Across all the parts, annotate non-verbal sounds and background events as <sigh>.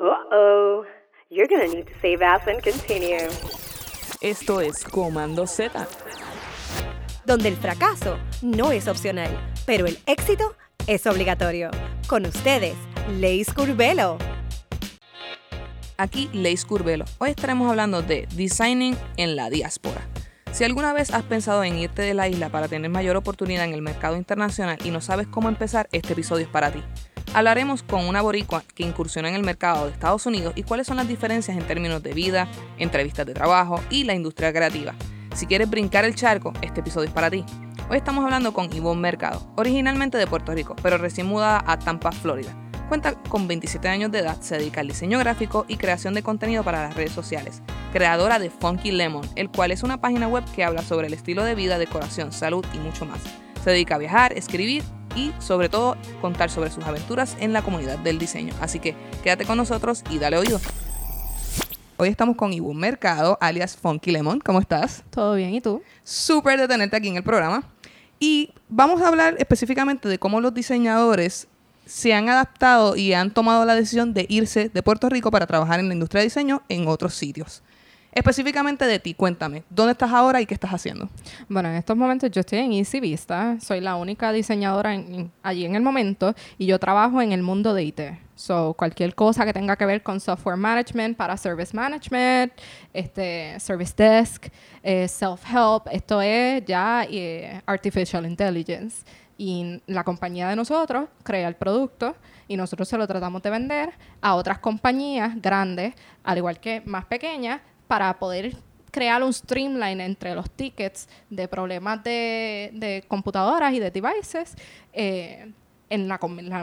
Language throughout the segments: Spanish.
Uh-oh. You're gonna need to save ass and continue. Esto es Comando Z. donde el fracaso no es opcional, pero el éxito es obligatorio. Con ustedes, Leis Curvelo. Aquí Leis Curvelo. Hoy estaremos hablando de designing en la diáspora. Si alguna vez has pensado en irte de la isla para tener mayor oportunidad en el mercado internacional y no sabes cómo empezar, este episodio es para ti. Hablaremos con una boricua que incursionó en el mercado de Estados Unidos y cuáles son las diferencias en términos de vida, entrevistas de trabajo y la industria creativa. Si quieres brincar el charco, este episodio es para ti. Hoy estamos hablando con Ivonne Mercado, originalmente de Puerto Rico, pero recién mudada a Tampa, Florida. Cuenta con 27 años de edad, se dedica al diseño gráfico y creación de contenido para las redes sociales. Creadora de Funky Lemon, el cual es una página web que habla sobre el estilo de vida, decoración, salud y mucho más. Se dedica a viajar, escribir y sobre todo contar sobre sus aventuras en la comunidad del diseño. Así que quédate con nosotros y dale oído. Hoy estamos con Ivonne Mercado, alias Funky Lemon. ¿Cómo estás? Todo bien, ¿y tú? Súper de tenerte aquí en el programa. Y vamos a hablar específicamente de cómo los diseñadores se han adaptado y han tomado la decisión de irse de Puerto Rico para trabajar en la industria de diseño en otros sitios. Específicamente de ti, cuéntame, ¿dónde estás ahora y qué estás haciendo? Bueno, en estos momentos yo estoy en Easy Vista, soy la única diseñadora allí en el momento y yo trabajo en el mundo de IT. So, cualquier cosa que tenga que ver con software management para service management, este, service desk, eh, self-help, esto es ya eh, artificial intelligence. Y la compañía de nosotros crea el producto y nosotros se lo tratamos de vender a otras compañías grandes, al igual que más pequeñas, para poder crear un streamline entre los tickets de problemas de, de computadoras y de devices eh, en, la,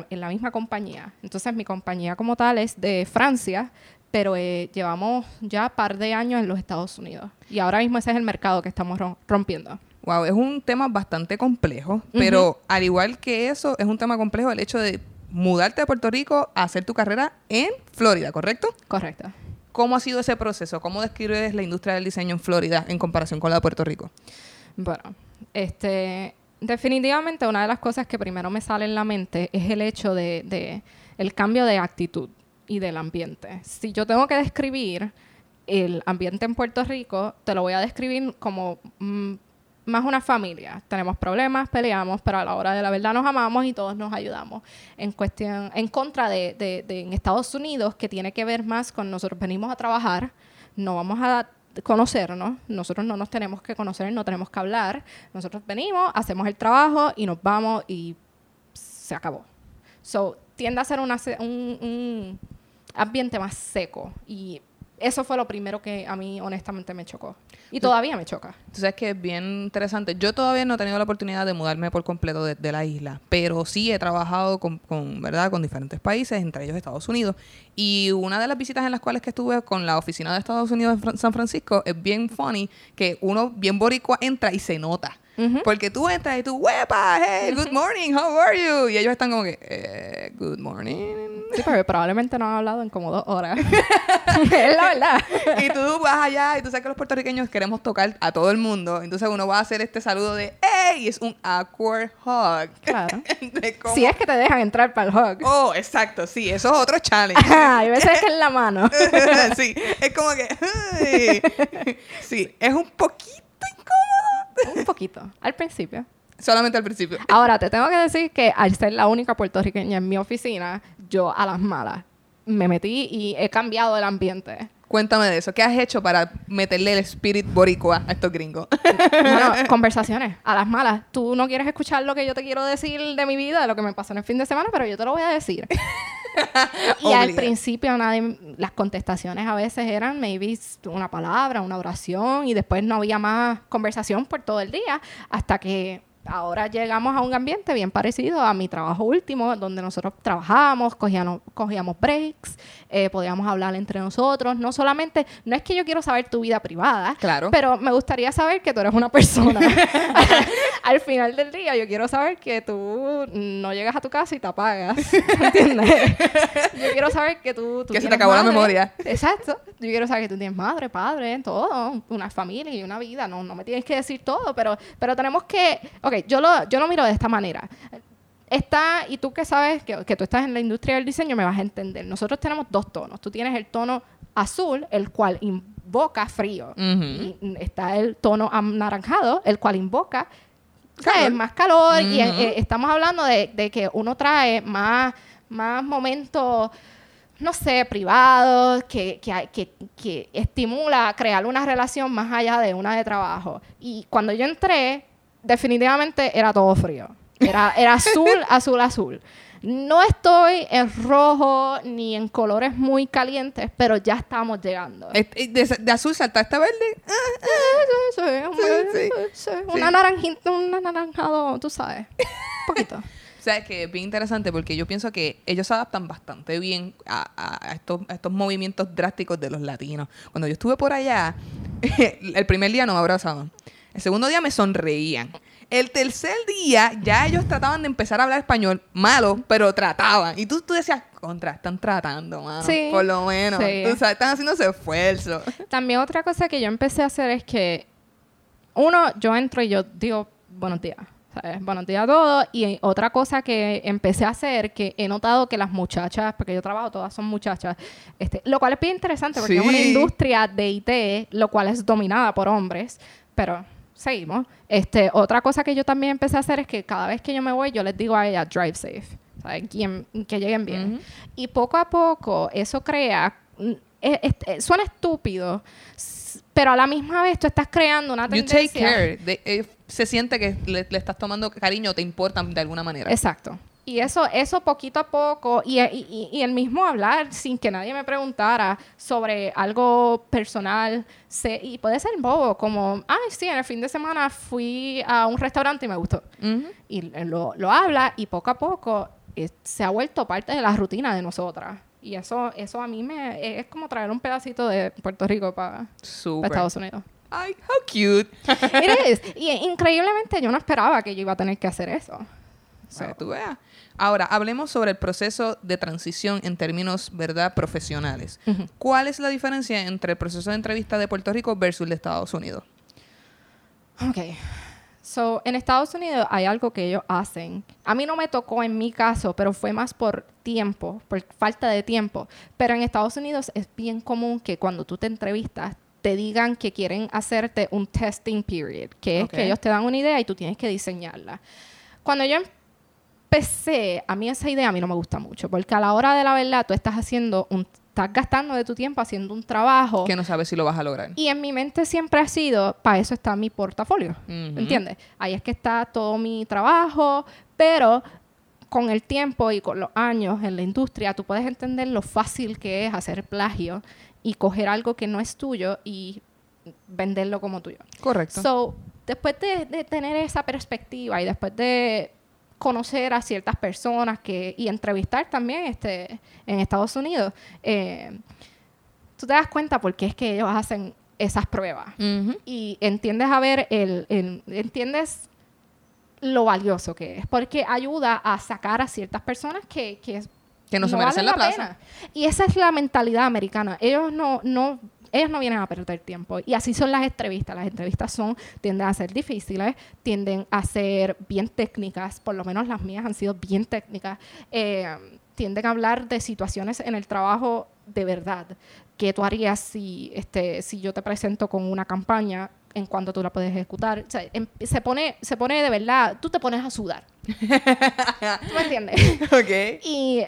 en la- misma compañía. Entonces mi compañía como tal es de Francia, pero eh, llevamos ya par de años en los Estados Unidos. Y ahora mismo ese es el mercado que estamos rom- rompiendo. Wow, es un tema bastante complejo, pero al igual que eso, es un tema complejo el hecho de mudarte de Puerto Rico a hacer tu carrera en Florida, ¿correcto? Correcto. ¿Cómo ha sido ese proceso? ¿Cómo describes la industria del diseño en Florida en comparación con la de Puerto Rico? Bueno, este, definitivamente una de las cosas que primero me sale en la mente es el hecho de, de el cambio de actitud y del ambiente. Si yo tengo que describir el ambiente en Puerto Rico, te lo voy a describir como mm, más una familia. Tenemos problemas, peleamos, pero a la hora de la verdad nos amamos y todos nos ayudamos. En cuestión, en contra de, de- de en Estados Unidos, que tiene que ver más con nosotros venimos a trabajar, no vamos a conocernos, nosotros no nos tenemos que conocer, no tenemos que hablar, nosotros venimos, hacemos el trabajo y nos vamos y se acabó. So, tiende a ser una un, un ambiente más seco y eso fue lo primero que a mí honestamente me chocó. Y todavía me choca. Entonces es que es bien interesante. Yo todavía no he tenido la oportunidad de mudarme por completo de, de la isla, pero sí he trabajado con, con, ¿verdad? con diferentes países, entre ellos Estados Unidos. Y una de las visitas en las cuales que estuve con la oficina de Estados Unidos en San Francisco es bien funny que uno bien boricua entra y se nota. Porque tú entras y tú, ¡huepa! ¡Hey! ¡Good morning! ¿How are you? Y ellos están como que, eh, ¡Good morning! Sí, porque probablemente no han hablado en como dos horas. <laughs> <laughs> es la verdad. y tú vas allá y tú sabes que los puertorriqueños queremos tocar a todo el mundo. Entonces uno va a hacer este saludo de ¡Ey! Y es un awkward hug. Claro. <laughs> Si es que te dejan entrar para el hug. Oh, exacto, sí, eso es otro challenge. Hay veces que es la mano. sí, es como que. ay. Sí, es un poquito incómodo. <laughs> Un poquito, al principio. Solamente al principio. Ahora, te tengo que decir que al ser la única puertorriqueña en mi oficina, yo a las malas me metí y he cambiado el ambiente. Cuéntame de eso. ¿Qué has hecho para meterle el spirit boricua a estos gringos? <laughs> Bueno, <laughs> conversaciones, a las malas. Tú no quieres escuchar lo que yo te quiero decir de mi vida, de lo que me pasó en el fin de semana, pero yo te lo voy a decir. <laughs> y al principio nadie, las contestaciones a veces eran maybe una palabra, una oración, y después no había más conversación por todo el día, hasta que ahora llegamos a un ambiente bien parecido a mi trabajo último, donde nosotros trabajábamos, cogíamos, cogíamos breaks, eh, podíamos hablar entre nosotros. No solamente, no es que yo quiero saber tu vida privada, Claro. pero me gustaría saber que tú eres una persona. <laughs> Al final del día, yo quiero saber que tú no llegas a tu casa y te apagas. ¿Entiendes? <laughs> Yo quiero saber que tú. tú Que se te acabó la memoria. Exacto. Yo quiero saber que tú tienes madre, padre, todo, una familia y una vida. No, no me tienes que decir todo, pero, pero tenemos que. Ok, yo lo, yo lo miro de esta manera. está, y tú que sabes que, que tú estás en la industria del diseño, me vas a entender. Nosotros tenemos dos tonos. Tú tienes el tono azul, el cual invoca frío. Ujú. Y está el tono anaranjado, el cual invoca. Calor. más calor. Y Ujú. eh, eh, estamos hablando de, de que uno trae más, más momentos, no sé, privados, que, que, que, que estimula crear una relación más allá de una de trabajo. Y cuando yo entré, definitivamente era todo frío. Era, era azul, <laughs> azul, azul. No estoy en rojo ni en colores muy calientes, pero ya estamos llegando. Este, De, de azul saltaste a verde. Ah, Sí, sí, sí. sí. Una naranjita, un anaranjado, tú sabes. Un poquito. O sea, que es bien interesante porque yo pienso que ellos se adaptan bastante bien a- a estos, a estos movimientos drásticos de los latinos. Cuando yo estuve por allá, <laughs> el primer día no me abrazaban. El segundo día me sonreían. El tercer día ya ellos trataban de empezar a hablar español malo, pero trataban. Y tú, tú decías, contra, están tratando, mano. Sí. Por lo menos. Sí. Tú sabes, están haciendo esfuerzo. <laughs> También otra cosa que yo empecé a hacer es que, uno, yo entro y yo digo, buenos días. ¿sabes? Buenos días a todos. Y otra cosa que empecé a hacer, que he notado que las muchachas, porque yo trabajo, todas son muchachas, este, lo cual es bien interesante porque es una Sí. industria de IT, lo cual es dominada por hombres, pero seguimos. Este, otra cosa que yo también empecé a hacer es que cada vez que yo me voy, yo les digo a ellas, drive safe. que lleguen bien. Y poco a poco eso crea, mm, es- es- eh, suena estúpido, pero a la misma vez tú estás creando una You tendencia. take care. De- eh, se siente que le, le estás tomando cariño, te importan de alguna manera. Exacto. Y eso, eso poquito a poco, y, y- y- y el mismo hablar sin que nadie me preguntara sobre algo personal, se- y puede ser bobo, como, ay, sí, en el fin de semana fui a un restaurante y me gustó. Y lo, lo habla y poco a poco eh, se ha vuelto parte de la rutina de nosotras. Y eso, eso a mí me es como traer un pedacito de Puerto Rico para. Estados Unidos. Ay, how cute. <laughs> It is. Y increíblemente yo no esperaba que yo iba a tener que hacer eso. So, Para que tú veas. Ahora, hablemos sobre el proceso de transición en términos, ¿verdad?, profesionales. Ujú. ¿Cuál es la diferencia entre el proceso de entrevista de Puerto Rico versus el de Estados Unidos? Ok. So, en Estados Unidos hay algo que ellos hacen. A mí no me tocó en mi caso, pero fue más por tiempo, por falta de tiempo. Pero en Estados Unidos es bien común que cuando tú te entrevistas te digan que quieren hacerte un testing period, que es Ok. que ellos te dan una idea y tú tienes que diseñarla. Cuando yo empecé, a mí esa idea a mí no me gusta mucho, porque a la hora de la verdad tú estás haciendo un estás gastando de tu tiempo haciendo un trabajo Que no sabes si lo vas a lograr. y en mi mente siempre ha sido, para eso está mi portafolio. Ujú. ¿Entiendes? Ahí es que está todo mi trabajo, pero con el tiempo y con los años en la industria, tú puedes entender lo fácil que es hacer plagio y coger algo que no es tuyo y venderlo como tuyo. Correcto. So, después de, de tener esa perspectiva y después de conocer a ciertas personas que, y entrevistar también este, en Estados Unidos, eh, tú te das cuenta por qué es que ellos hacen esas pruebas y entiendes a ver el, el- entiendes lo valioso que es porque ayuda a sacar a ciertas personas que, que Que no se valen merecen la plaza. pena. y esa es la mentalidad americana ellos no no ellos no vienen a perder tiempo. Y así son las entrevistas. Las entrevistas son tienden a ser difíciles tienden a ser bien técnicas por lo menos las mías han sido bien técnicas eh, tienden a hablar de situaciones en el trabajo de verdad. Qué tú harías si este si yo te presento con una campaña en cuanto tú la puedes ejecutar O sea, em- se pone se pone de verdad tú te pones a sudar. <laughs> ¿tú me entiendes? ok. y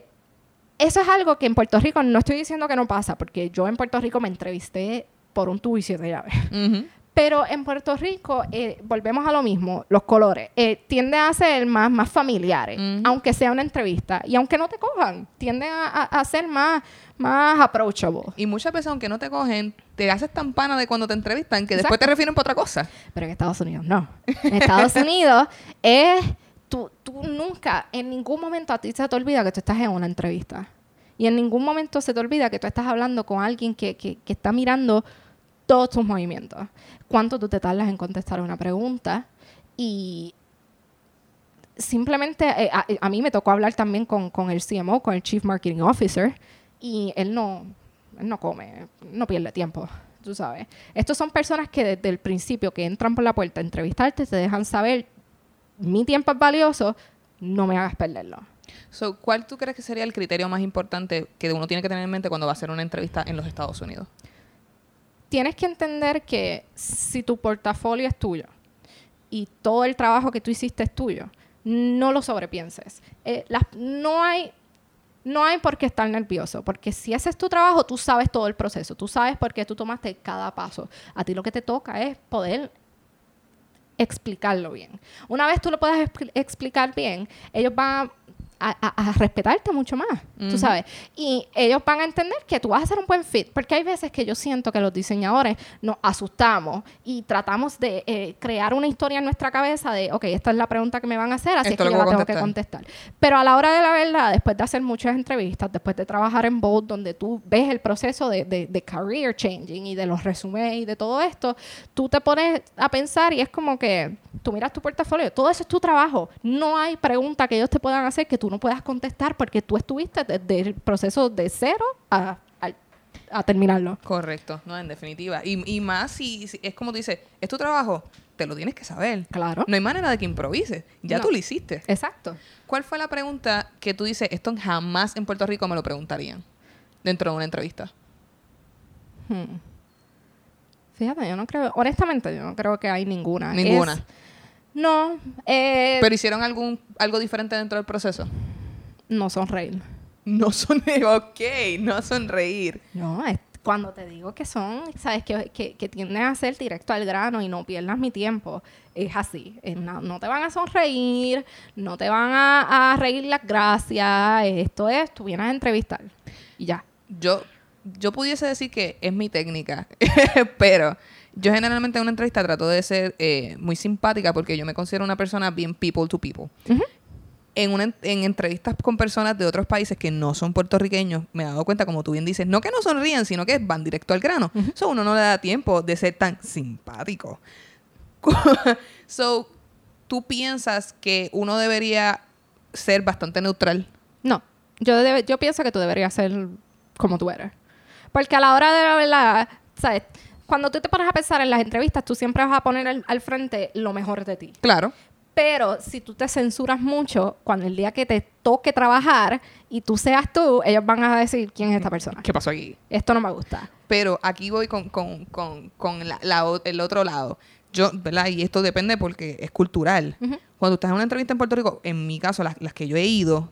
eso es algo que en Puerto Rico no estoy diciendo que no pasa porque yo en Puerto Rico me entrevisté por un tubo y siete llaves <laughs> Ujú. pero en Puerto Rico, eh, volvemos a lo mismo, los colores eh, tienden a ser más, más familiares, aunque sea una entrevista. Y aunque no te cojan, tienden a, a- a ser más, más approachable. Y muchas veces, aunque no te cogen, te haces tan pana de cuando te entrevistan que después te refieren por otra cosa. Pero en Estados Unidos no. En Estados <laughs> Unidos es... Tú, tú nunca, en ningún momento a ti se te olvida que tú estás en una entrevista. Y en ningún momento se te olvida que tú estás hablando con alguien que, que, que está mirando todos tus movimientos. Cuánto tú te tardas en contestar una pregunta. Y simplemente, eh, a, a mí me tocó hablar también con, con el CMO, con el Chief Marketing Officer, y él no, él no come, no pierde tiempo, tú sabes. Estos son personas que desde el principio que entran por la puerta a entrevistarte te dejan saber, mi tiempo es valioso, no me hagas perderlo. So, ¿Cuál tú crees que sería el criterio más importante que uno tiene que tener en mente cuando va a hacer una entrevista en los Estados Unidos? Tienes que entender que si tu portafolio es tuyo y todo el trabajo que tú hiciste es tuyo, no lo sobrepienses. Eh, las- no hay no hay por qué estar nervioso, porque si ese es tu trabajo, tú sabes todo el proceso, tú sabes por qué tú tomaste cada paso. A ti lo que te toca es poder explicarlo bien. Una vez tú lo puedas expli- explicar bien, ellos van a, a- a respetarte mucho más, tú sabes. Y ellos van a entender que tú vas a ser un buen fit, porque hay veces que yo siento que los diseñadores nos asustamos y tratamos de eh, crear una historia en nuestra cabeza de, ok, esta es la pregunta que me van a hacer, así Esto es que yo la tengo que contestar. contestar. Pero a la hora de la verdad, después de hacer muchas entrevistas, después de trabajar en Bold, donde tú ves el proceso de, de- de career changing y de los resúmenes y de todo esto, tú te pones a pensar y es como que tú miras tu portafolio, todo eso es tu trabajo. No hay pregunta que ellos te puedan hacer que tú no puedas contestar porque tú estuviste desde el proceso de cero a, a- a terminarlo. Correcto, no, en definitiva. Y, y más si, si- es como tú dices, es tu trabajo, te lo tienes que saber. Claro. No hay manera de que improvises. Ya No. tú lo hiciste. Exacto. ¿Cuál fue la pregunta que tú dices, esto jamás en Puerto Rico me lo preguntarían dentro de una entrevista? Hmm. Fíjate, yo no creo, honestamente, yo no creo que hay ninguna. Ninguna. Es- no, eh, ¿Pero hicieron algún algo diferente dentro del proceso? no sonreír. No sonreír, <laughs> ok, no sonreír. No, es cuando te digo que son, sabes, que, que, que tienden a ser directo al grano y no pierdas mi tiempo, es así. No, no te van a sonreír, no te van a, a reír las gracias, esto es, tú vienes a entrevistar y ya. Yo, yo pudiese decir que es mi técnica, <laughs> pero yo generalmente en una entrevista trato de ser eh, muy simpática porque yo me considero una persona bien people to people. Ujú. En, una, en- en entrevistas con personas de otros países que no son puertorriqueños, me he dado cuenta, como tú bien dices, no que no sonríen, sino que van directo al grano. So, uno no le da tiempo de ser tan simpático. <laughs> so, tú piensas que uno debería ser bastante neutral. No, yo, debe- yo pienso que tú deberías ser como tú eres. Porque a la hora de la verdad, ¿sabes? Cuando tú te pones a pensar en las entrevistas, tú siempre vas a poner al, al frente lo mejor de ti. Claro. Pero si tú te censuras mucho, cuando el día que te toque trabajar y tú seas tú, ellos van a decir quién es esta persona. ¿Qué pasó aquí? Esto no me gusta. Pero aquí voy con, con, con, con la- el otro lado. Yo, ¿verdad? Y esto depende porque es cultural. Cuando estás en una entrevista en Puerto Rico, en mi caso, las, las que yo he ido,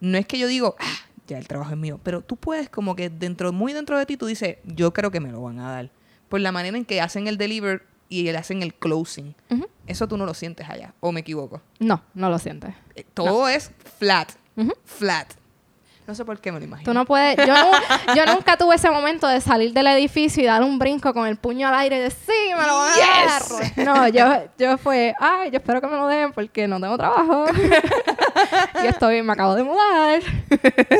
no es que yo digo, ah, ya el trabajo es mío, pero tú puedes como que dentro, muy dentro de ti, tú dices, yo creo que me lo van a dar. Por la manera en que hacen el deliver y le hacen el closing. Eso tú no lo sientes allá, o me equivoco. No, no lo sientes. Eh, Todo es flat, flat. No sé por qué me lo imagino. Tú no puedes. Yo, nu- <laughs> yo nunca tuve ese momento de salir del edificio y dar un brinco con el puño al aire y decir, sí, me lo van Yes. a dar. <laughs> No, yo, yo fue, ay, yo espero que me lo den porque no tengo trabajo. <laughs> y estoy, me acabo de mudar.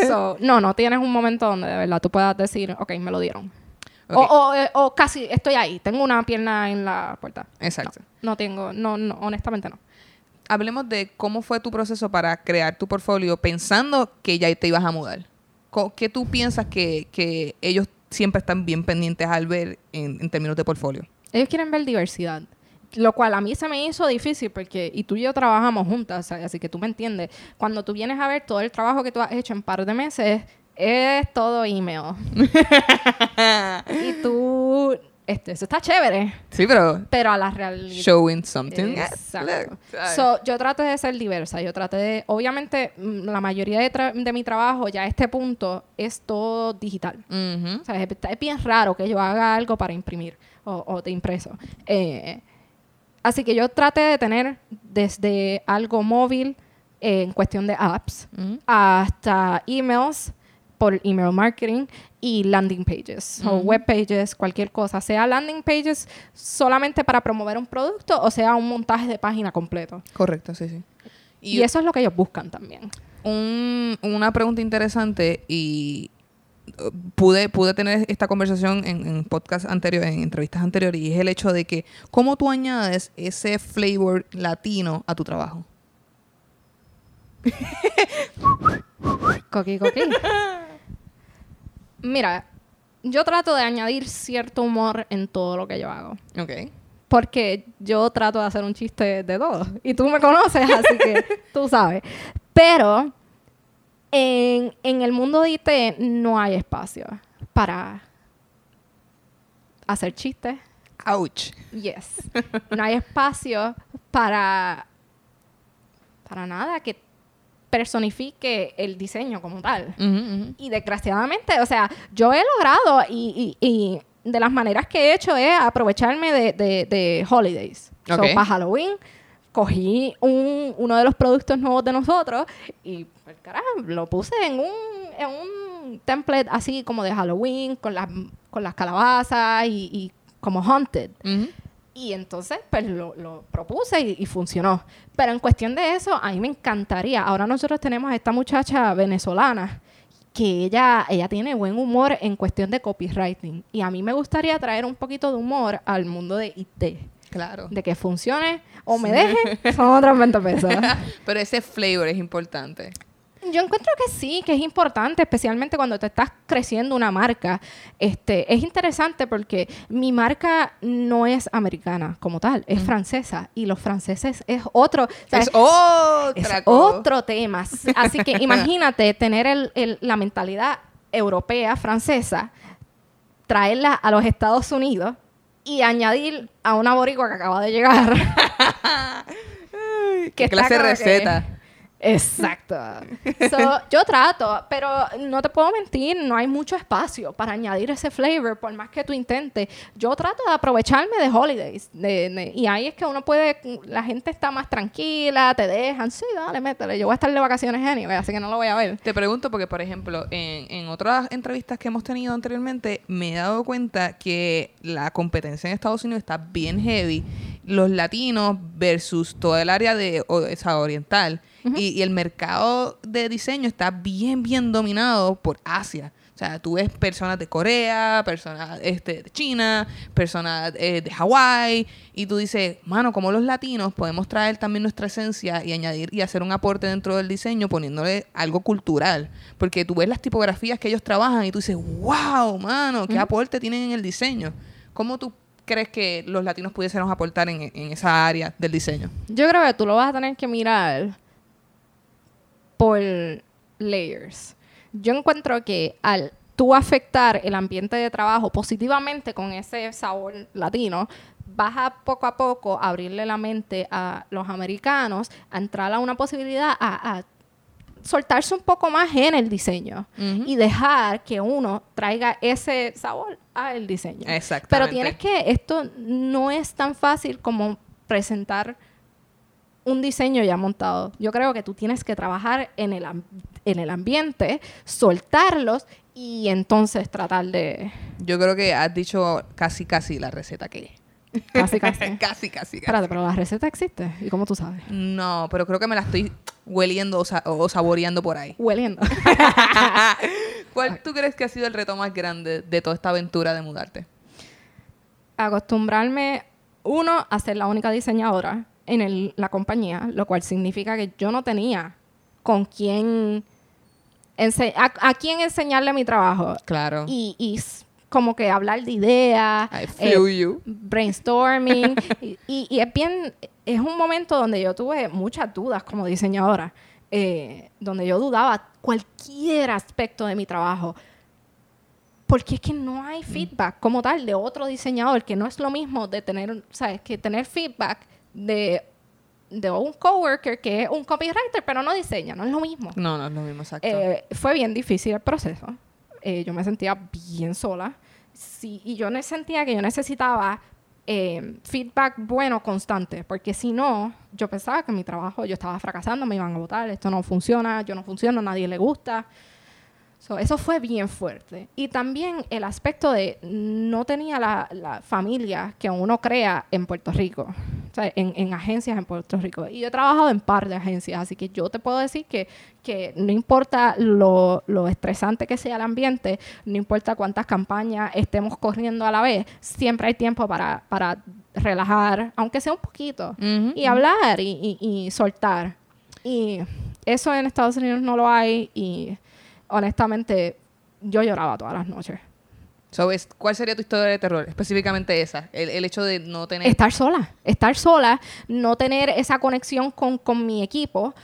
So, no, no tienes un momento donde de verdad tú puedas decir, ok, me lo dieron. Ok. O, o, eh, o casi estoy ahí, tengo una pierna en la puerta. Exacto. No tengo, no, no, honestamente no. hablemos de cómo fue tu proceso para crear tu portfolio pensando que ya te ibas a mudar. ¿Qué tú piensas que, que ellos siempre están bien pendientes al ver en, en términos de portfolio? Ellos quieren ver diversidad. Lo cual a mí se me hizo difícil porque, y tú y yo trabajamos juntas, sea, así que tú me entiendes. Cuando tú vienes a ver todo el trabajo que tú has hecho en par de meses, es todo email. <laughs> y tú, este, eso está chévere, Sí, pero pero a la realidad. showing something. Exacto. So, yo traté de ser diversa. Yo traté de. Obviamente, mm, la mayoría de, tra- de mi trabajo ya a este punto es todo digital. Ujú. O sea, es, es bien raro que yo haga algo para imprimir o, o de impreso. Eh, así que yo traté de tener desde algo móvil eh, en cuestión de apps hasta emails por email marketing y landing pages o web pages, cualquier cosa, sea landing pages solamente para promover un producto o sea un montaje de página completo. Correcto, sí, sí. Y, eso es lo que ellos buscan también. un- una pregunta interesante y uh, pude, pude tener esta conversación en, en podcast anteriores, en entrevistas anteriores, y es el hecho de que cómo tú añades ese flavor latino a tu trabajo. <laughs> Coqui, coqui. Mira, yo trato de añadir cierto humor en todo lo que yo hago. Ok. porque yo trato de hacer un chiste de todo. Y tú me conoces, así que <laughs> tú sabes. Pero en, en el mundo de IT no hay espacio para hacer chistes. Ouch. Yes. No hay espacio para, para nada que personifique el diseño como tal. Y desgraciadamente, o sea, yo he logrado y, y- y de las maneras que he hecho es aprovecharme de, de, de holidays. So, Ok. para Halloween cogí un, uno de los productos nuevos de nosotros y, pues, carajo, lo puse en un, en un template así como de Halloween, con las, con las calabazas y, y como haunted. Y entonces, pues lo, lo propuse y, y funcionó. Pero en cuestión de eso, a mí me encantaría. Ahora nosotros tenemos a esta muchacha venezolana que ella, ella tiene buen humor en cuestión de copywriting. Y a mí me gustaría traer un poquito de humor al mundo de IT. Claro. De que funcione o me deje, son otros 20 pesos. <laughs> Pero ese flavor es importante. Yo encuentro que sí, que es importante, especialmente cuando te estás creciendo una marca. Este, es interesante porque mi marca no es americana como tal, es francesa y los franceses es otro, ¿sabes? Es otra Es otro tema. Así que <laughs> imagínate tener el- el- la mentalidad europea, francesa, traerla a los Estados Unidos y añadir a una boricua que acaba de llegar. <laughs> ¿Qué clase de que- receta? Exacto. So, yo trato, pero no te puedo mentir, no hay mucho espacio para añadir ese flavor, por más que tú intentes. Yo trato de aprovecharme de holidays. y ahí es que uno puede, la gente está más tranquila, te dejan, sí, dale, métele. Yo voy a estar de vacaciones anyway, así que no lo voy a ver. Te pregunto porque, por ejemplo, en, otras entrevistas que hemos tenido anteriormente, me he dado cuenta que la competencia en Estados Unidos está bien heavy. Los latinos versus todo el área de oriental. Y, y el mercado de diseño está bien, bien dominado por Asia. O sea, tú ves personas de Corea, personas este, de China, personas eh, de Hawái, y tú dices, mano, como los latinos podemos traer también nuestra esencia y añadir y hacer un aporte dentro del diseño poniéndole algo cultural. Porque tú ves las tipografías que ellos trabajan y tú dices, wow, mano, qué aporte tienen en el diseño. ¿Cómo tú crees que los latinos pudiésemos aportar en, en esa área del diseño? Yo creo que tú lo vas a tener que mirar por layers. Yo encuentro que al tú afectar el ambiente de trabajo positivamente con ese sabor latino, vas a poco a poco abrirle la mente a los americanos a entrar a una posibilidad a, a soltarse un poco más en el diseño y dejar que uno traiga ese sabor al diseño. Exactamente. Pero tienes que, esto no es tan fácil como presentar un diseño ya montado. Yo creo que tú tienes que trabajar en el, en el ambiente, soltarlos y entonces tratar de... Yo creo que has dicho casi, casi la receta que. <laughs> Casi, casi. <laughs> casi, casi, casi. Espérate, pero la receta existe. ¿Y cómo tú sabes? No, pero creo que me la estoy hueliendo o, sa- o saboreando por ahí. Hueliendo. <laughs> ¿Cuál tú crees que ha sido el reto más grande de toda esta aventura de mudarte? Acostumbrarme, uno, a ser la única diseñadora en el- la compañía, lo cual significa que yo no tenía con quién... a, a quién enseñarle mi trabajo. Claro. y, y como que hablar de ideas, I eh, feel you. brainstorming. <laughs> y, y- y es bien, es un momento donde yo tuve muchas dudas como diseñadora, eh, donde yo dudaba cualquier aspecto de mi trabajo. Porque es que no hay feedback como tal de otro diseñador, que no es lo mismo de tener, ¿sabes? Que tener feedback de, de un coworker que es un copywriter, pero no diseña, no es lo mismo. No, no es lo mismo, exacto. Eh, fue bien difícil el proceso. Eh, yo me sentía bien sola. Sí, y yo sentía que yo necesitaba eh, feedback bueno constante, porque si no, yo pensaba que mi trabajo, yo estaba fracasando, me iban a votar, esto no funciona, yo no funciono, a nadie le gusta. So, eso fue bien fuerte. Y también el aspecto de no tenía la, la familia que uno crea en Puerto Rico, o sea, en, en agencias en Puerto Rico. Y yo he trabajado en par de agencias, así que yo te puedo decir que, que no importa lo, lo estresante que sea el ambiente, no importa cuántas campañas estemos corriendo a la vez, siempre hay tiempo para, para relajar, aunque sea un poquito, y hablar y, y- y soltar. Y eso en Estados Unidos no lo hay y honestamente yo lloraba todas las noches. So, es- ¿Cuál sería tu historia de terror? Específicamente esa. El, el hecho de no tener... estar sola, estar sola, no tener esa conexión con, con mi equipo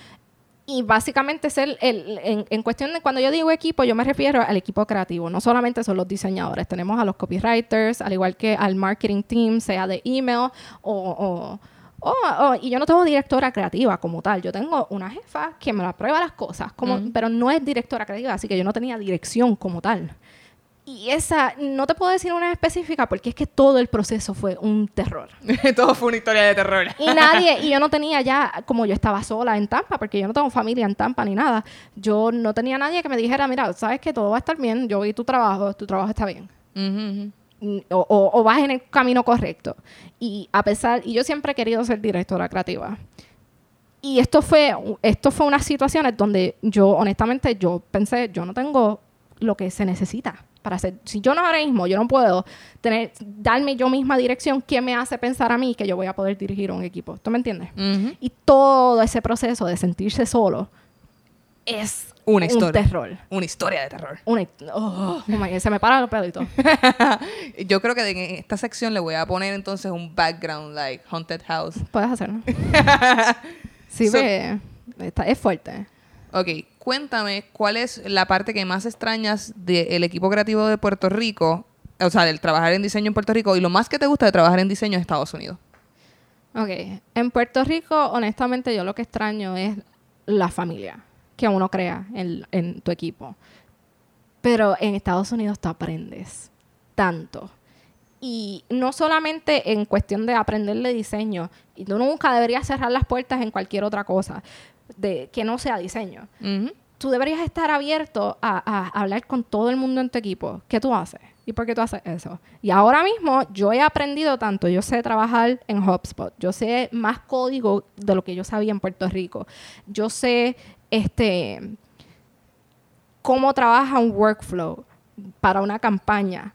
y básicamente ser el, en, en cuestión de cuando yo digo equipo, yo me refiero al equipo creativo, no solamente son los diseñadores, tenemos a los copywriters, al igual que al marketing team, sea de email o... o- o- o- y yo no tengo directora creativa como tal, yo tengo una jefa que me la prueba las cosas, como, pero no es directora creativa, así que yo no tenía dirección como tal. Y esa, no te puedo decir una específica porque es que todo el proceso fue un terror. <laughs> Todo fue una historia de terror. Y nadie, y yo no tenía ya, como yo estaba sola en Tampa, porque yo no tengo familia en Tampa ni nada, yo no tenía nadie que me dijera, mira, sabes que todo va a estar bien, yo vi tu trabajo, tu trabajo está bien. Ujú. Mm, O, o- o vas en el camino correcto. Y a pesar, y yo siempre he querido ser directora creativa. Y esto fue, esto fue unas situaciones donde yo, honestamente, yo pensé, yo no tengo lo que se necesita para hacer. Si yo no ahora mismo, yo no puedo tener, darme yo misma dirección, ¿qué me hace pensar a mí que yo voy a poder dirigir un equipo? ¿Tú me entiendes? Y todo ese proceso de sentirse solo es Una un historia. terror. Una historia de terror. Una, oh, oh my God, se me paran los pelitos. <laughs> Yo creo que en esta sección le voy a poner entonces un background, like Haunted House. Puedes hacerlo. <laughs> sí, So- ve, está- es fuerte. Ok, cuéntame cuál es la parte que más extrañas del equipo creativo de Puerto Rico, o sea, del trabajar en diseño en Puerto Rico y lo más que te gusta de trabajar en diseño en Estados Unidos. Ok, en Puerto Rico, honestamente, yo lo que extraño es la familia que uno crea en, tu equipo. Pero en Estados Unidos tú aprendes tanto. Y no solamente en cuestión de aprender de diseño, y tú nunca deberías cerrar las puertas en cualquier otra cosa de, que no sea diseño. Tú deberías estar abierto a, a hablar con todo el mundo en tu equipo. ¿Qué tú haces? ¿Y por qué tú haces eso? Y ahora mismo yo he aprendido tanto. Yo sé trabajar en HubSpot. Yo sé más código de lo que yo sabía en Puerto Rico. Yo sé este cómo trabaja un workflow para una campaña.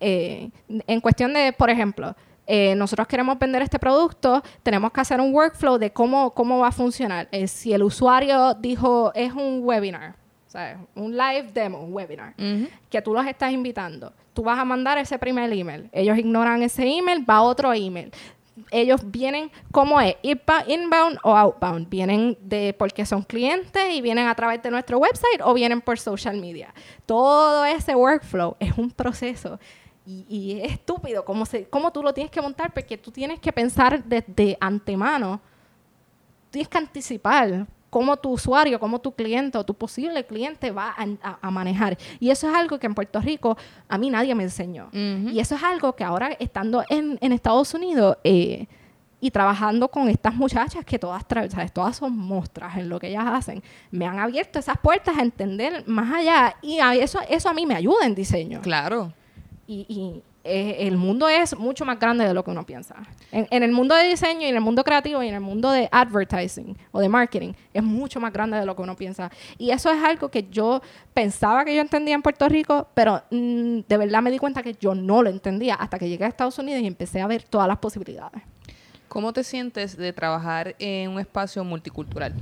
Eh, en cuestión de, por ejemplo, eh, nosotros queremos vender este producto, tenemos que hacer un workflow de cómo, cómo va a funcionar. Eh, si el usuario dijo, es un webinar, un live demo, un webinar, que tú los estás invitando, tú vas a mandar ese primer email. Ellos ignoran ese email, va otro email. Ellos vienen, ¿cómo es? ¿Inbound o outbound? ¿Vienen de porque son clientes y vienen a través de nuestro website o vienen por social media? Todo ese workflow es un proceso y, y es estúpido cómo, se, cómo tú lo tienes que montar porque tú tienes que pensar desde antemano tienes que anticipar cómo tu usuario, cómo tu cliente o tu posible cliente va a, a- a manejar. Y eso es algo que en Puerto Rico a mí nadie me enseñó. Y eso es algo que ahora estando en, en Estados Unidos eh, y trabajando con estas muchachas que todas, todas son monstras en lo que ellas hacen, me han abierto esas puertas a entender más allá y a eso, eso a mí me ayuda en diseño. Claro. Y, y, eh, el mundo es mucho más grande de lo que uno piensa. En, en el mundo de diseño y en el mundo creativo y en el mundo de advertising o de marketing es mucho más grande de lo que uno piensa. Y eso es algo que yo pensaba que yo entendía en Puerto Rico, pero mm, de verdad me di cuenta que yo no lo entendía hasta que llegué a Estados Unidos y empecé a ver todas las posibilidades. ¿Cómo te sientes de trabajar en un espacio multicultural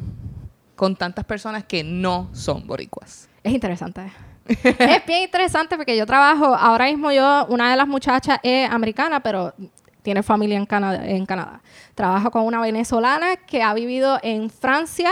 con tantas personas que no son boricuas? Es interesante. <laughs> es bien interesante porque yo trabajo, ahora mismo yo, una de las muchachas es americana, pero tiene familia en Canadá. En Canadá. Trabajo con una venezolana que ha vivido en Francia,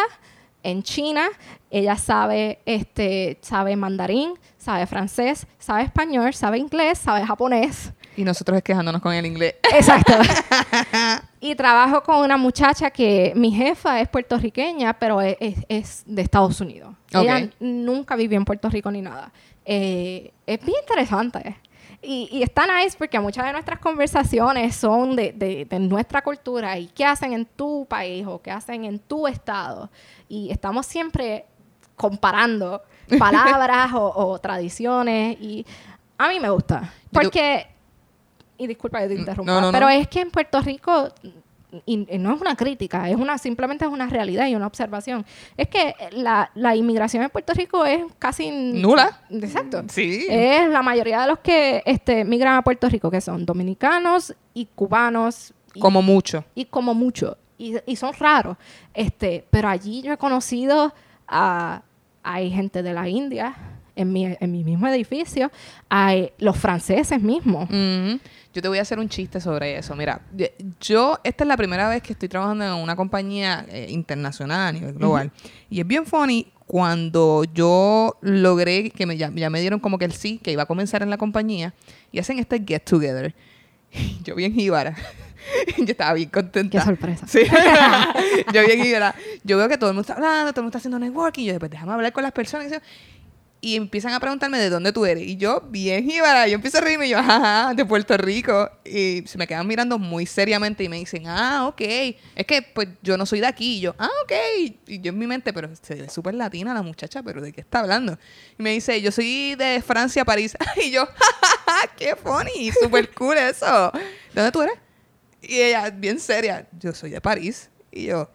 en China. Ella sabe, este, sabe mandarín, sabe francés, sabe español, sabe inglés, sabe japonés. Y nosotros es quejándonos con el inglés. Exacto. <laughs> y trabajo con una muchacha que mi jefa es puertorriqueña, pero es, es- es de Estados Unidos. Ella Ok. nunca vivió en Puerto Rico ni nada. Eh, es bien interesante. Y, y está nice porque muchas de nuestras conversaciones son de, de- de nuestra cultura y qué hacen en tu país o qué hacen en tu estado. Y estamos siempre comparando <laughs> palabras o, o tradiciones y a mí me gusta. Porque, y disculpa que te interrumpa, no, no, pero no. es que en Puerto Rico y, y no es una crítica, es una simplemente es una realidad y una observación. Es que la, la inmigración en Puerto Rico es casi Nula. Exacto. Sí. Es la mayoría de los que este, migran a Puerto Rico, que son dominicanos y cubanos y, Como mucho. y como mucho. Y, y son raros. Este, pero allí yo he conocido a hay gente de la India, en mi, en mi mismo edificio, hay los franceses mismos. Yo te voy a hacer un chiste sobre eso. Mira, yo- esta es la primera vez que estoy trabajando en una compañía eh, internacional a nivel global. Y es bien funny cuando yo logré que me, ya, ya me dieron como que el sí, que iba a comenzar en la compañía, y hacen este get together. <laughs> Yo bien jíbara. <laughs> yo estaba bien contenta. Qué sorpresa. Sí. <laughs> yo bien jíbara. Yo veo que todo el mundo está hablando, todo el mundo está haciendo networking. Yo después, déjame hablar con las personas. Y, empiezan a preguntarme de dónde tú eres. Y yo, bien jíbara, yo empiezo a reírme y yo, ajá, de Puerto Rico. Y se me quedan mirando muy seriamente y me dicen, ah, ok. Es que, pues, yo no soy de aquí. Y yo, ah, ok. Y yo en mi mente, pero se ve súper latina la muchacha, pero ¿de qué está hablando? Y me dice, yo soy de Francia, París. <laughs> y yo, jajaja, qué funny, súper cool eso. <laughs> ¿De dónde tú eres? Y ella, bien seria, yo soy de París. Y yo,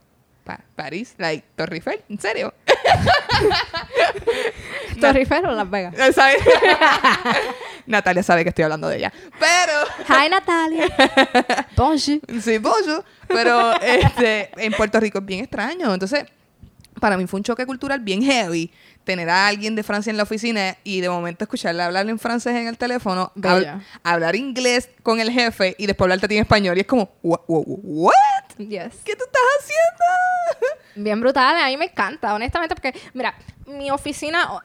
"Pa- París, like, Torre Eiffel, ¿en serio? <laughs> Torre Eiffel o Las Vegas. ¿Sabes? <laughs> Natalia sabe que estoy hablando de ella. Pero, <laughs> Hi, Natalia. Bonjour. sí, bonjour. Pero este, en Puerto Rico es bien extraño. Entonces, para mí fue un choque cultural bien heavy tener a alguien de Francia en la oficina y de momento escucharle hablar en francés en el teléfono, hab- hablar inglés con el jefe y después hablarte a ti en español. Y es como, "Wha- wha- ¿what? Yes. ¿Qué tú estás haciendo? <laughs> Bien brutal, a mí me encanta, honestamente, porque, mira, mi oficina,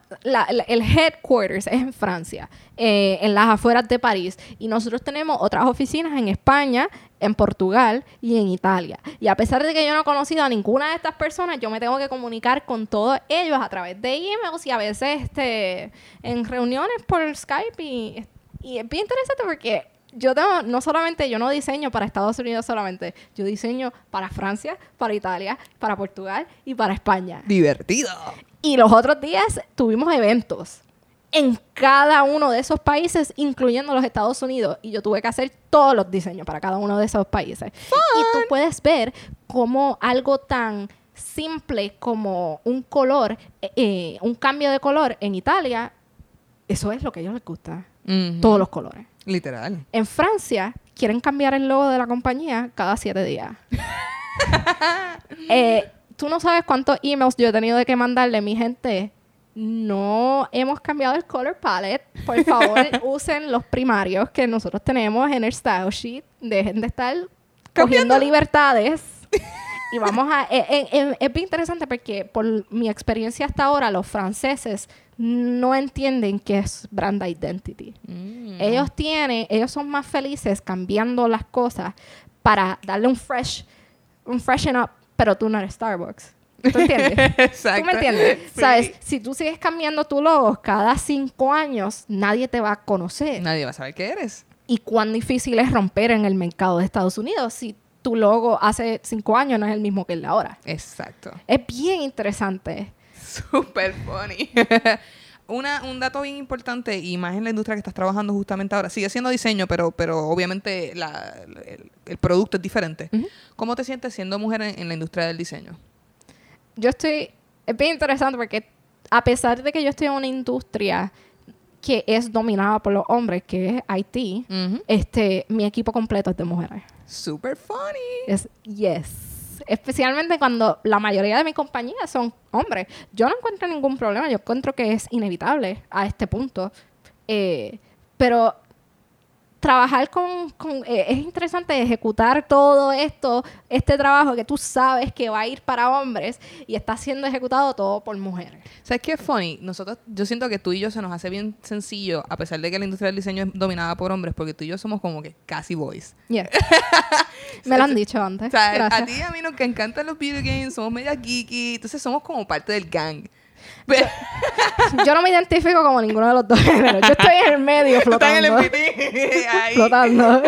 el headquarters es en Francia, eh, en las afueras de París, y nosotros tenemos otras oficinas en España, en Portugal y en Italia. Y a pesar de que yo no he conocido a ninguna de estas personas, yo me tengo que comunicar con todos ellos a través de emails y a veces este, en reuniones por Skype, y, y es bien interesante porque yo tengo, no solamente, yo no diseño para Estados Unidos solamente, yo diseño para Francia, para Italia, para Portugal y para España. Divertido. Y los otros días tuvimos eventos en cada uno de esos países, incluyendo los Estados Unidos, y yo tuve que hacer todos los diseños para cada uno de esos países. Y tú puedes ver cómo algo tan simple como un color, eh, eh, un cambio de color en Italia, eso es lo que a ellos les gusta, todos los colores. Literal. En Francia quieren cambiar el logo de la compañía cada siete días. <laughs> Eh, Tú no sabes cuántos emails yo he tenido de que mandarle mi gente. No hemos cambiado el color palette. Por favor, <laughs> usen los primarios que nosotros tenemos en el style sheet. Dejen de estar cogiendo libertades. <laughs> Y vamos a... eh, eh, eh, es bien interesante porque por mi experiencia hasta ahora, los franceses no entienden qué es brand identity. Mm. Ellos tienen, ellos son más felices cambiando las cosas para darle un fresh, un freshen up, pero tú no eres Starbucks. ¿Tú entiendes? Exacto. <laughs> ¿Tú me entiendes? Sí. ¿Sabes? Si tú sigues cambiando tu logo cada cinco años, nadie te va a conocer. Nadie va a saber qué eres. Y cuán difícil es romper en el mercado de Estados Unidos si tu logo hace cinco años no es el mismo que el de ahora. Exacto. Es bien interesante. Super funny. <laughs> Una, un dato bien importante, y más en la industria que estás trabajando justamente ahora, sigue siendo diseño, pero, pero obviamente la- el, el producto es diferente. ¿Cómo te sientes siendo mujer en, en la industria del diseño? yo estoy, es bien interesante porque a pesar de que yo estoy en una industria que es dominada por los hombres, que es IT, este, mi equipo completo es de mujeres. Super funny. Es yes. Especialmente cuando la mayoría de mis compañías son hombres. Yo no encuentro ningún problema. Yo encuentro que es inevitable a este punto. Eh, pero trabajar con, con- eh, es interesante ejecutar todo esto, este trabajo que tú sabes que va a ir para hombres y está siendo ejecutado todo por mujeres. ¿Sabes qué es funny? Nosotros, yo siento que tú y yo se nos hace bien sencillo, a pesar de que la industria del diseño es dominada por hombres, porque tú y yo somos como que casi boys. Yeah. <laughs> Me lo han dicho antes. O sea, a ti y a mí nos encantan los video games, somos media geeky, entonces somos como parte del gang. Pero, Yo no me identifico como ninguno de los dos géneros. Yo estoy en el medio Tú estás en el flotando. <laughs> Ahí. flotando.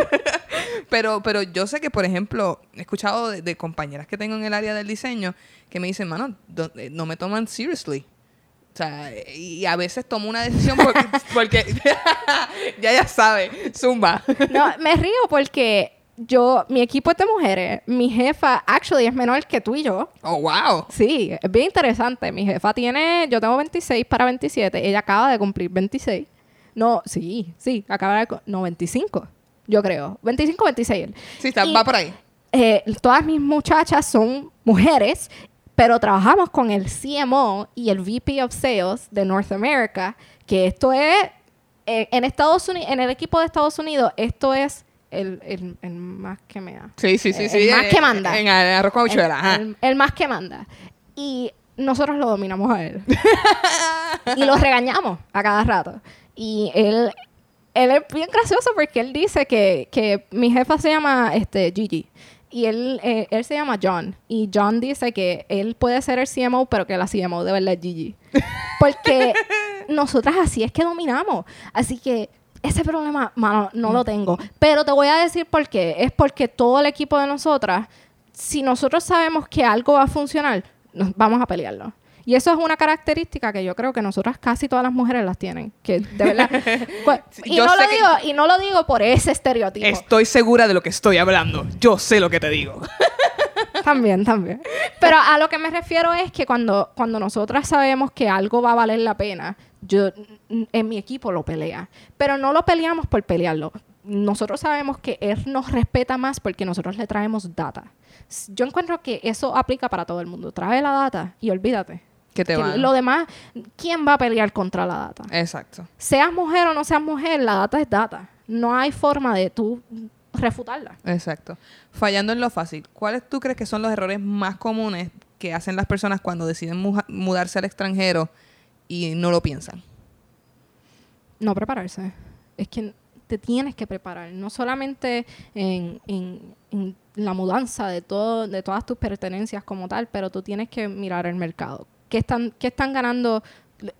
Pero, pero yo sé que, por ejemplo, he escuchado de, de compañeras que tengo en el área del diseño que me dicen, mano, eh, no me toman seriously. O sea, y a veces tomo una decisión <laughs> porque, porque <laughs> ya ya sabe, zumba. No, me río porque yo, mi equipo es de mujeres. Mi jefa, actually, es menor que tú y yo. Oh, wow. Sí, es bien interesante. Mi jefa tiene, yo tengo 26 para 27. Ella acaba de cumplir 26. No, sí, sí, acaba de, no, 25, yo creo. 25, 26. Sí, está, Y- va por ahí. eh, todas mis muchachas son mujeres, pero trabajamos con el CMO y el VP of Sales de North America, que esto es, eh, en Estados Unidos, en el equipo de Estados Unidos, esto es el, el- el más que me da. Sí, sí, sí. El sí. más eh, que manda. En el arroz con habichuela. El, el más que manda. Y nosotros lo dominamos a él. <laughs> y lo regañamos a cada rato. Y él, él es bien gracioso porque él dice que, que mi jefa se llama este, Gigi. Y él, eh, él se llama John. Y John dice que él puede ser el CMO, pero que la CMO de verdad es Gigi. <laughs> Porque nosotras así es que dominamos. Así que ese problema, mano, no lo tengo. Pero te voy a decir por qué. Es porque todo el equipo de nosotras, si nosotros sabemos que algo va a funcionar, nos vamos a pelearlo. Y eso es una característica que yo creo que nosotras casi todas las mujeres las tienen. Que de verdad. <laughs> Y, yo no lo digo, y no lo digo por ese estereotipo. Estoy segura de lo que estoy hablando. Yo sé lo que te digo. <laughs> También, también. Pero a lo que me refiero es que cuando, cuando nosotras sabemos que algo va a valer la pena, yo en mi equipo lo pelea. Pero no lo peleamos por pelearlo. Nosotros sabemos que él nos respeta más porque nosotros le traemos data. Yo encuentro que eso aplica para todo el mundo. Trae la data y olvídate. Que te Que lo demás, ¿quién va a pelear contra la data? Exacto. Seas mujer o no seas mujer, la data es data. No hay forma de tú refutarla. Exacto. Fallando en lo fácil, ¿cuáles tú crees que son los errores más comunes que hacen las personas cuando deciden mudarse al extranjero y no lo piensan? No prepararse. Es que te tienes que preparar, no solamente en, en- en la mudanza de, todo, de todas tus pertenencias como tal, pero tú tienes que mirar el mercado. ¿Qué están, qué están ganando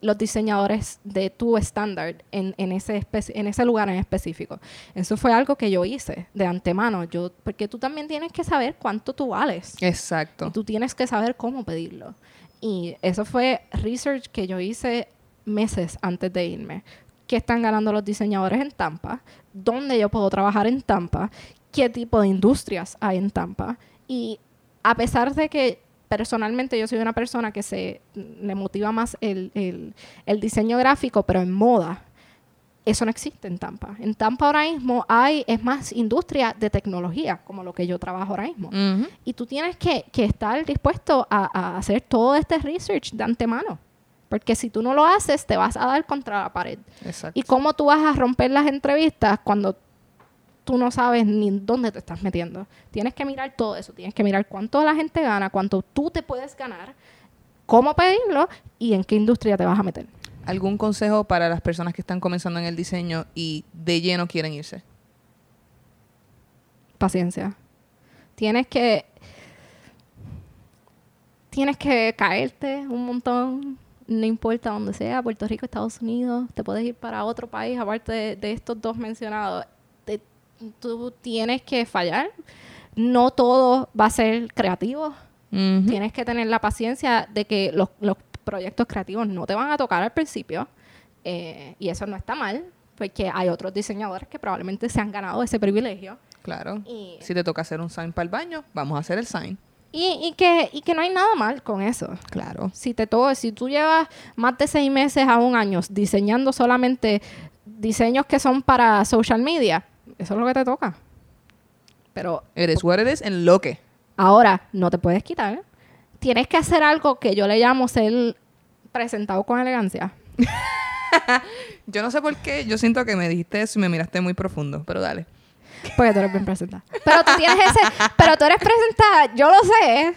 los diseñadores de tu estándar en, en, ese en ese lugar en específico? Eso fue algo que yo hice de antemano, yo, porque tú también tienes que saber cuánto tú vales. Exacto. Y tú tienes que saber cómo pedirlo. Y eso fue research que yo hice meses antes de irme. ¿Qué están ganando los diseñadores en Tampa? ¿Dónde yo puedo trabajar en Tampa? ¿Qué tipo de industrias hay en Tampa? Y a pesar de que personalmente yo soy una persona que se le motiva más el, el- el diseño gráfico, pero en moda, eso no existe en Tampa. En Tampa ahora mismo hay, es más industria de tecnología, como lo que yo trabajo ahora mismo. Y tú tienes que, que estar dispuesto a, a hacer todo este research de antemano. Porque si tú no lo haces, te vas a dar contra la pared. Exacto. ¿Y cómo tú vas a romper las entrevistas cuando tú no sabes ni dónde te estás metiendo? Tienes que mirar todo eso. Tienes que mirar cuánto la gente gana, cuánto tú te puedes ganar, cómo pedirlo y en qué industria te vas a meter. ¿Algún consejo para las personas que están comenzando en el diseño y de lleno quieren irse? paciencia. Tienes que. Tienes que caerte un montón. No importa dónde sea, Puerto Rico, Estados Unidos. Te puedes ir para otro país, aparte de, de estos dos mencionados. Tú tienes que fallar. No todo va a ser creativo. Tienes que tener la paciencia de que los, los proyectos creativos no te van a tocar al principio. eh, y eso no está mal, porque hay otros diseñadores que probablemente se han ganado ese privilegio. Claro. Y- Si te toca hacer un sign para el baño, vamos a hacer el sign. Y, y que, y que no hay nada mal con eso. Claro. Si te to- si tú llevas más de seis meses a un año diseñando solamente diseños que son para social media, eso es lo que te toca. Pero Eres what eres en lo que. ahora no te puedes quitar. Tienes que hacer algo que yo le llamo ser presentado con elegancia. <laughs> Yo no sé por qué, yo siento que me dijiste eso y me miraste muy profundo, pero dale. Porque tú eres bien presentada. Pero tú tienes ese, pero tú eres presentada, yo lo sé,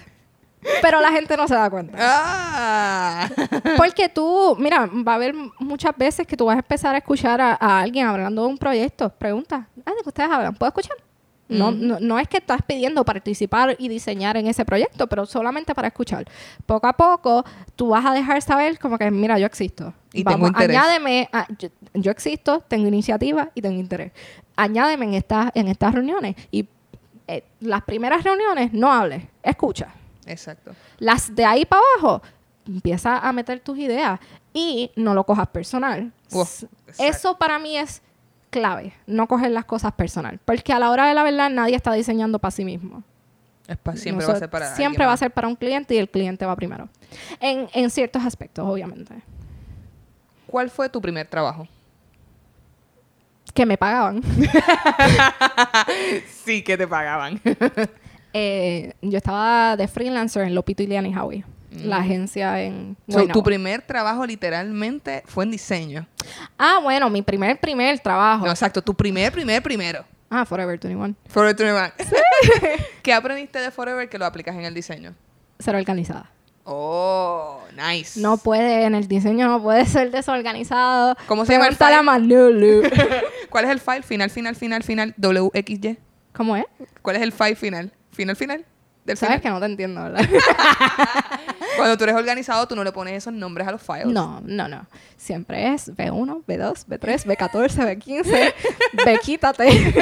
pero la gente no se da cuenta. ¡Ah! <laughs> Porque tú, mira, va a haber muchas veces que tú vas a empezar a escuchar a, a alguien hablando de un proyecto. Pregunta, ah, ¿de qué ustedes hablan? ¿Puedo escuchar? No, no, no es que estás pidiendo participar y diseñar en ese proyecto, pero solamente para escuchar. Poco a poco, tú vas a dejar saber como que, mira, yo existo. Y tengo interés. Añádeme, a- yo, yo existo, tengo iniciativa y tengo interés. Añádeme en estas, en estas reuniones. Y eh, las primeras reuniones, no hables, escucha. Exacto. Las de ahí para abajo, empieza a meter tus ideas y no lo cojas personal. Eso para mí es clave, no coger las cosas personal. Porque a la hora de la verdad nadie está diseñando para sí mismo. Es siempre va a ser para Siempre va a ser para un cliente y el cliente va primero. En, en ciertos aspectos, obviamente. ¿Cuál fue tu primer trabajo? Que me pagaban. <laughs> sí, que te pagaban. <laughs> Eh, yo estaba de freelancer en Lopito, Iliana y Howie. la agencia en So, tu primer trabajo literalmente fue en diseño. Ah, bueno, mi primer, primer trabajo. No, exacto, tu primer, primer, primero. Ah, Forever 21. Forever 21. <laughs> ¿Qué aprendiste de Forever que lo aplicas en el diseño? Ser organizada. Oh, nice. No puede, en el diseño no puede ser desorganizado. ¿Cómo se llama el file? <laughs> ¿Cuál es el file? Final, final, final, final, WXY. ¿Cómo es? ¿Cuál es el file final? Final, final. Del Sabes final. que no te entiendo, ¿verdad? <laughs> Cuando tú eres organizado, tú no le pones esos nombres a los files. No, no, no. Siempre es B1, B2, B3, B14, B15. B quítate. <laughs>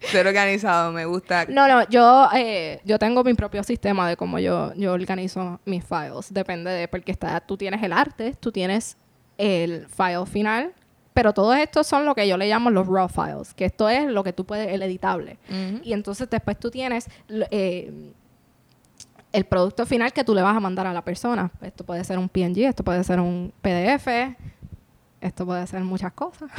Ser organizado, me gusta. No, no, yo, eh, yo tengo mi propio sistema de cómo yo, yo organizo mis files. Depende de, porque está, tú tienes el arte, tú tienes el file final, pero todos estos son lo que yo le llamo los raw files, que esto es lo que tú puedes, el editable. Y entonces después tú tienes eh, el producto final que tú le vas a mandar a la persona. Esto puede ser un PNG, esto puede ser un PDF, esto puede ser muchas cosas.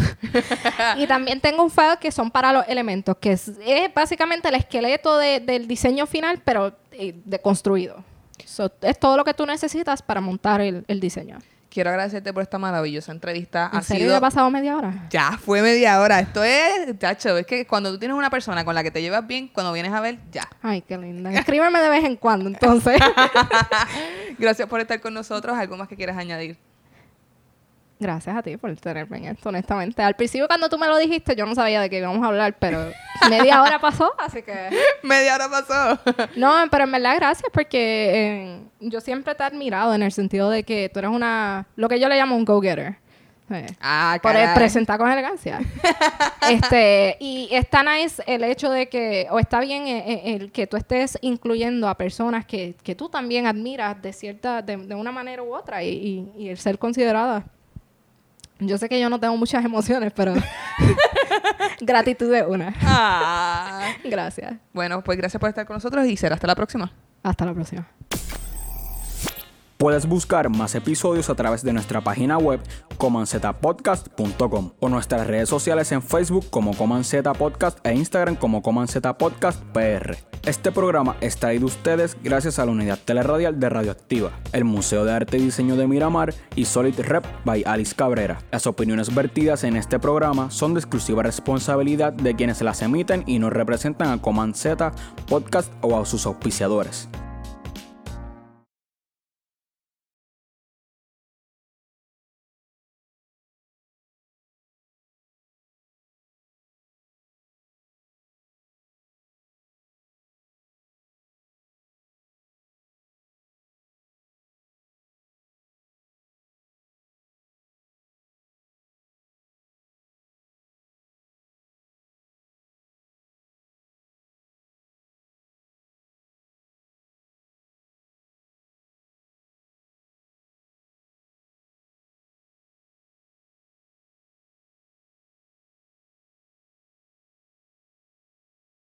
<laughs> y también tengo un file que son para los elementos, que es, es básicamente el esqueleto de- del diseño final, pero eh, deconstruido. So, es todo lo que tú necesitas para montar el, el diseño. Quiero agradecerte por esta maravillosa entrevista. ¿En Ha serio sido... ya ha pasado media hora? Ya fue media hora. Esto es, tacho, es que cuando tú tienes una persona con la que te llevas bien, cuando vienes a ver, ya. Ay, qué linda. Escríbeme de vez en cuando, entonces. <laughs> Gracias por estar con nosotros. ¿Algo más que quieras añadir? Gracias a ti por tenerme en esto, honestamente. Al principio cuando tú me lo dijiste, yo no sabía de qué íbamos a hablar, pero <laughs> media hora pasó, así que... <laughs> media hora pasó. <laughs> No, pero en verdad gracias porque eh, yo siempre te he admirado en el sentido de que tú eres una... Lo que yo le llamo un go-getter. Eh, ah, por presentar con elegancia. este, y está nice el hecho de que, o está bien eh, eh, el, que tú estés incluyendo a personas que, que tú también admiras de cierta, de, de una manera u otra, y, y- y el ser considerada. Yo sé que yo no tengo muchas emociones, pero <laughs> gratitud de una. Ah. Gracias. Bueno, pues gracias por estar con nosotros y será hasta la próxima. Hasta la próxima. Puedes buscar más episodios a través de nuestra página web comanzetapodcast.com o nuestras redes sociales en Facebook como Comanceta Podcast e Instagram como Comanceta Podcast PR. Este programa es traído ustedes gracias a la unidad teleradial de Radioactiva, el Museo de Arte y Diseño de Miramar y Solid Rep by Alice Cabrera. Las opiniones vertidas en este programa son de exclusiva responsabilidad de quienes las emiten y no representan a Comanceta Podcast o a sus auspiciadores.